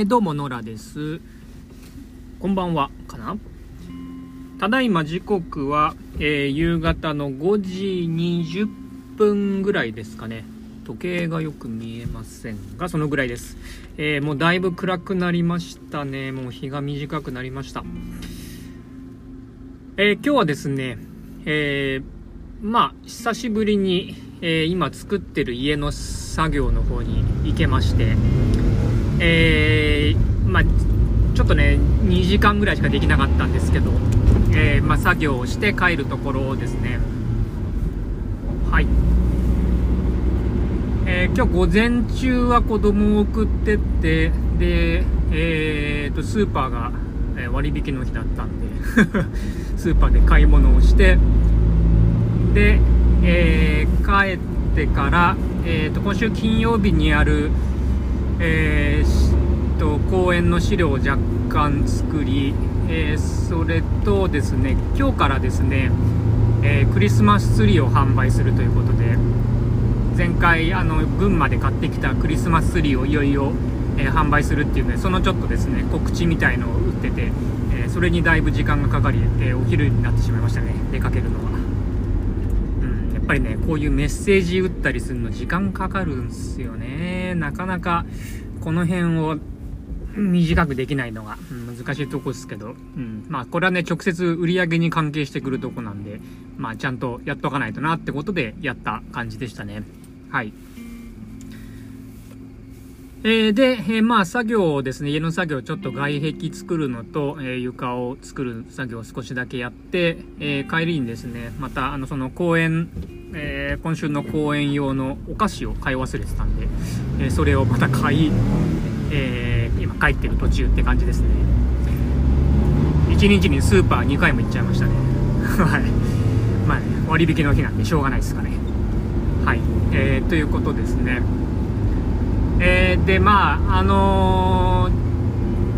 えー、どうも、ノラです。こんばんは、かな？ただいま時刻は、えー、夕方の5時20分ぐらいですかね。時計がよく見えませんが、そのぐらいです。えー、もうだいぶ暗くなりましたね。もう日が短くなりました。え今日はですね、えまあ、久しぶりに、え今作ってる家の作業の方に行けまして、えー、まあ、ちょっとね、2時間ぐらいしかできなかったんですけど、えー、まあ、作業をして帰るところですね。はい。えー、今日午前中は子供を送ってって、で、えーと、スーパーが割引の日だったんで スーパーで買い物をして、で、えー、帰ってから、えーと今週金曜日にある、えー、と公演の資料を若干作り、えー、それとですね今日からですね、えー、クリスマスツリーを販売するということで前回あの群馬で買ってきたクリスマスツリーをいよいよ、えー、販売するっていうのでそのちょっとですね告知みたいのを打ってて、えそれにだいぶ時間がかかり、えお昼になってしまいましたね出かけるのは。やっぱりねこういうメッセージ打ったりするの時間かかるんすよねなかなかこの辺を短くできないのが難しいとこですけど、うん、まあこれはね直接売り上げに関係してくるとこなんでまあちゃんとやっとかないとなってことでやった感じでしたね。はい。えー、で、えー、まあ作業をですね、家の作業ちょっと外壁作るのと、えー、床を作る作業を少しだけやって、え帰りにですね、またあのその公園、え今週の公演用のお菓子を買い忘れてたんで、えそれをまた買い、え今帰ってる途中って感じですね。1日にスーパー2回も行っちゃいましたね。はい。まあね、割引の日なんでしょうがないですかね。はい。えー、ということですね。えー、でまああの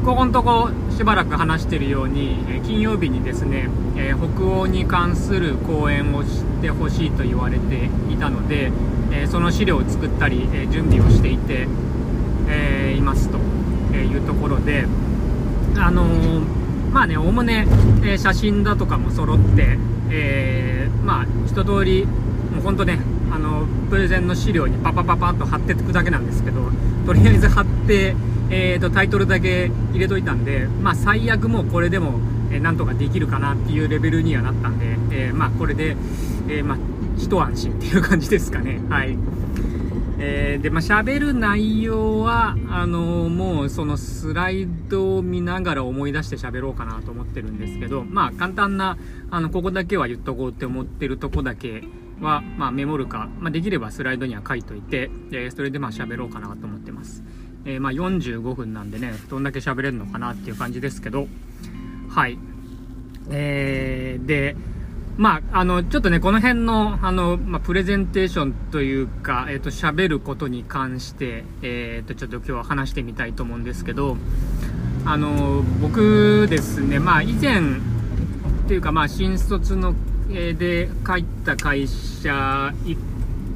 ー、ここのとこしばらく話しているように、え金曜日にですね、え北欧に関する講演をしてほしいと言われていたので、えその資料を作ったり、え準備をしていて、いますというところであのまあねおおむね、え写真だとかも揃って、えまあ一通りもう本当ねあのプレゼンの資料にパパパパッと貼っていくだけなんですけどとりあえず貼って、えーと、タイトルだけ入れといたんで、まあ、最悪もうこれでも、えー、なんとかできるかなっていうレベルにはなったんで、えー、まあ、これで、えー、まあ、一安心っていう感じですかね。はい。えー、で、まあ、喋る内容は、あのー、もうそのスライドを見ながら思い出して喋ろうかなと思ってるんですけど、まあ、簡単な、あの、ここだけは言っとこうって思ってるとこだけ、は、まあ、メモるか、まあ、できればスライドには書いといて、えー、それでまあ喋ろうかなと思ってます。えー、まあ、45分なんでね、どんだけ喋れるのかなっていう感じですけど、はい。えー、で、まあ、あの、ちょっとね、この辺の、あの、まあ、プレゼンテーションというか、えっ、ー、と、喋ることに関して、えっ、ー、と、ちょっと今日は話してみたいと思うんですけど、あの、僕ですね、まあ、以前、っていうか、まあ、新卒のえで帰った会社以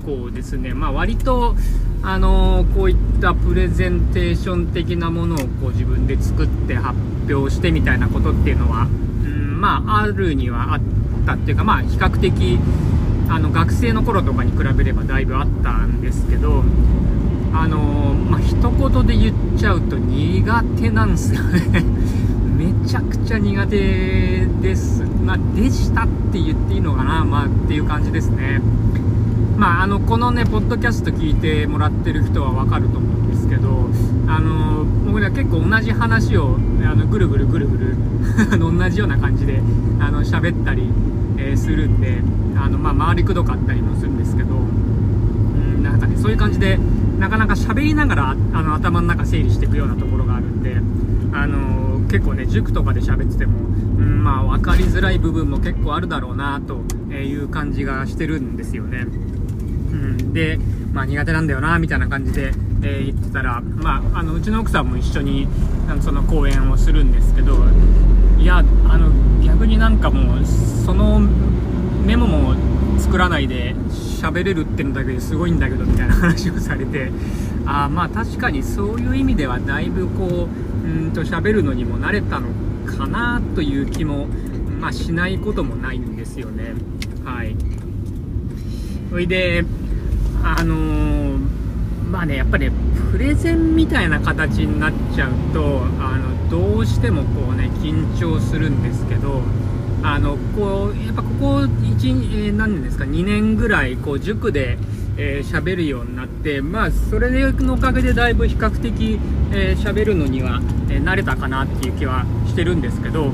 降ですね、まあ、割と、あのこういったプレゼンテーション的なものをこう自分で作って発表してみたいなことっていうのは、うん、まあ、あるにはあってたっていうか、まあ、比較的あの学生の頃とかに比べればだいぶあったんですけど、あのまあ、一言で言っちゃうと苦手なんですよね めちゃくちゃ苦手です。まあ、でしたって言っていいのかな、まあ、っていう感じですね。まあ、あの、このね、ポッドキャスト聞いてもらってる人はわかると思うですけど、あの、僕ね、結構同じ話を、あの、ぐるぐるぐるぐる、同じような感じで、あの、喋ったり、えー、するんで、あの、まあ、回りくどかったりもするんですけど、うん、なんかね、そういう感じで、なかなか喋りながら、あの、頭の中整理していくようなところがあるんで、あの結構ね塾とかで喋ってても、うん、まあ分かりづらい部分も結構あるだろうなという感じがしてるんですよね、で、まあ、苦手なんだよなみたいな感じで、えー、言ってたら、まあ、あのうちの奥さんも一緒にその講演をするんですけどいやあの逆になんかもうそのメモも作らないで喋れるってのだけですごいんだけどみたいな話をされてあまあ確かにそういう意味ではだいぶこううんと喋るのにも慣れたのかなという気も、まあ、しないこともないんですよね。はい。それであのー、まあねやっぱり、ね、プレゼンみたいな形になっちゃうとあのどうしてもこうね緊張するんですけどあのこうやっぱここ1、え、何年ですか？2年ぐらいこう塾でえー、喋るようになって、まあ、それのおかげでだいぶ比較的喋、えー、るのには、えー、慣れたかなっていう気はしてるんですけど、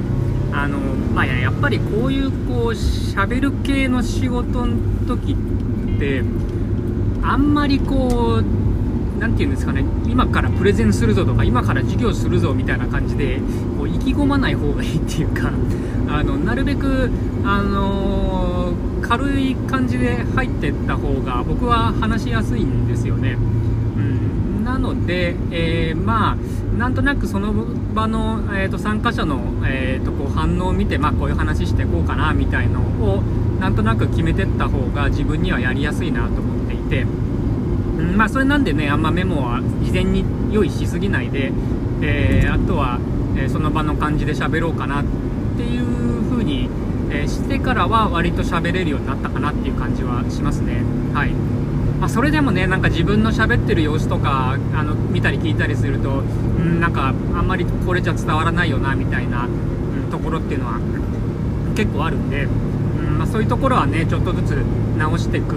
あのまあ、やっぱりこういうこう喋る系の仕事の時ってあんまりこう何て言うんですかね今からプレゼンするぞとか今から授業するぞみたいな感じでこう意気込まない方がいいっていうか あのなるべく、あのー軽い感じで入ってった方が僕は話しやすいんですよね。うん、なので、えー、まあなんとなくその場の、えーと、参加者の、えーと、こう反応を見て、まあ、こういう話していこうかなみたいのをなんとなく決めてった方が自分にはやりやすいなと思て、うん、まあそれなんでねあんまメモは事前に用意しすぎないで、えー、あとは、えその場の感じで喋ろうかなっていう風にえ、してからは割と喋れるようになったかなっていう感じはしますね。はい。まあ、それでもね、なんか自分の喋ってる様子とか、あの、見たり聞いたりすると、うん、なんかあんまりこれじゃ伝わらないよな、みたいな、ところっていうのは結構あるんで、まあ、そういうところはね、ちょっとずつ直していく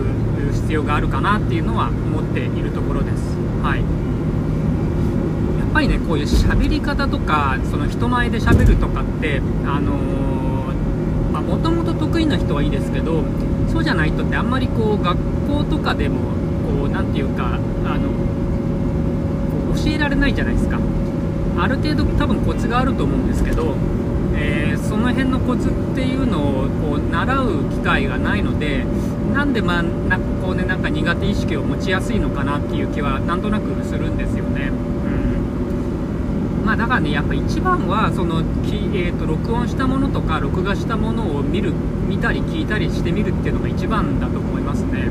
必要があるかなっていうのは思っているところです。はい。やっぱりね、こういう喋り方とか、その人前で喋るとかって、あのーもともと得意な人はいいですけどそうじゃない人ってあんまりこう学校とかでもこう何て言うかあの教えられないじゃないですかある程度多分コツがあると思うんですけど、えー、その辺のコツっていうのをこう習う機会がないのでなんでまあなこうねなんか苦手意識を持ちやすいのかなっていう気はなんとなくするんですよね。うんまあ、だからね、やっぱ一番はその、えーと、録音したものとか録画したものを見る見たり聞いたりしてみるっていうのが一番だと思いますね。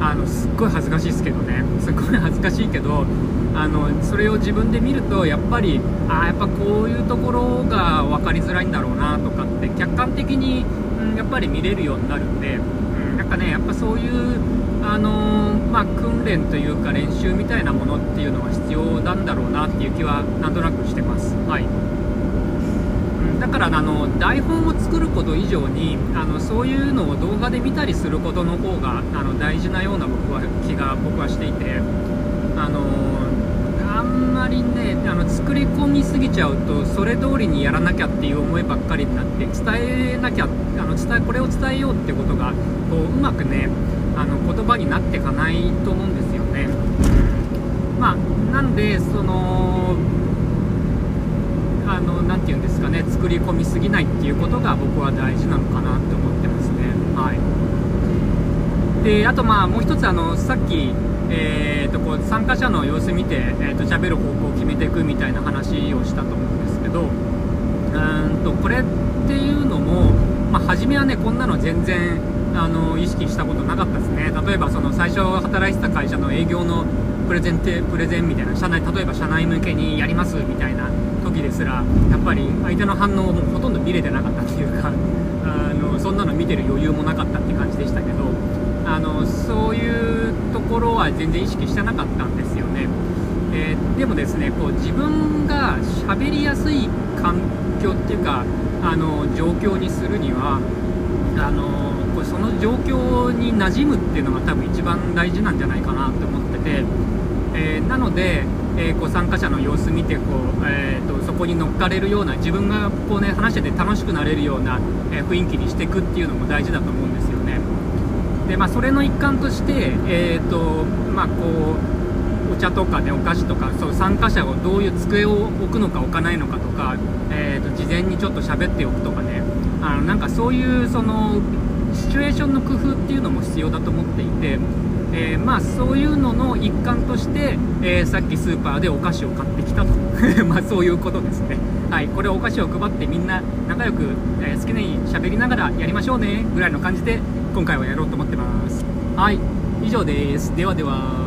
あのすっごい恥ずかしいですけどね、すっごい恥ずかしいけど、あのそれを自分で見ると、やっぱり、あ、やっぱこういうところが分かりづらいんだろうなとかって、客観的に、うん、やっぱり見れるようになるんで、うん、なんかね、やっぱそういうあのー、まあ、訓練というか練習みたいなものっていうのは必要なんだろうなっていう気はなんとなくしてます。はい、だからあの台本を作ること以上にあのそういうのを動画で見たりすることの方があの大事なような僕は気が僕はしていて、あのー、あんまりねあの作り込みすぎちゃうとそれ通りにやらなきゃっていう思いばっかりになって伝えなきゃあの伝えこれを伝えようってことがこううまくねあの言葉になっていかないと思うんですよね。まあ、なんでそのあのなて言うんですかね作り込みすぎないっていうことが僕は大事なのかなって思ってますね。はい、であとまあもう一つあのさっきえーと、こう参加者の様子見て、えーと、喋る方向を決めていくみたいな話をしたと思うんですけどうんとこれっていうのも、まあ、初めはねこんなの全然あの意識したことなかったですね。例えばその最初働いてた会社の営業のプレゼンテプレゼンみたいな社内例えば社内向けにやりますみたいな時ですらやっぱり相手の反応をもほとんど見れてなかったっていうかあのそんなの見てる余裕もなかったって感じでしたけどあのそういうところは全然意識してなかったんですよね、えー、でもですねこう自分が喋りやすい環境っていうかあの状況にするにはあのその状況に馴染むっていうのが多分一番大事なんじゃないかなって思ってて、えー、なので、えー、こう参加者の様子見てこう、えーと、そこに乗っかれるような自分がこう、ね、話してて楽しくなれるような、えー、雰囲気にしていくっていうのも大事だと思う。でまあ、それの一環として、えーとまあ、こうお茶とかねお菓子とかそう参加者をどういう机を置くのか置かないのかとか、えーと、事前にちょっと喋っておくとかね。あのなんかそういうそのシチュエーションの工夫っていうのも必要だと思っていて、えー、まあそういうのの一環として、えー、さっきスーパーでお菓子を買ってきたと。まあそういうことですね。はいこれお菓子を配ってみんな仲良く、えー、好きなように喋りながらやりましょうねぐらいの感じで今回はやろうと思ってます。はい以上です。ではでは。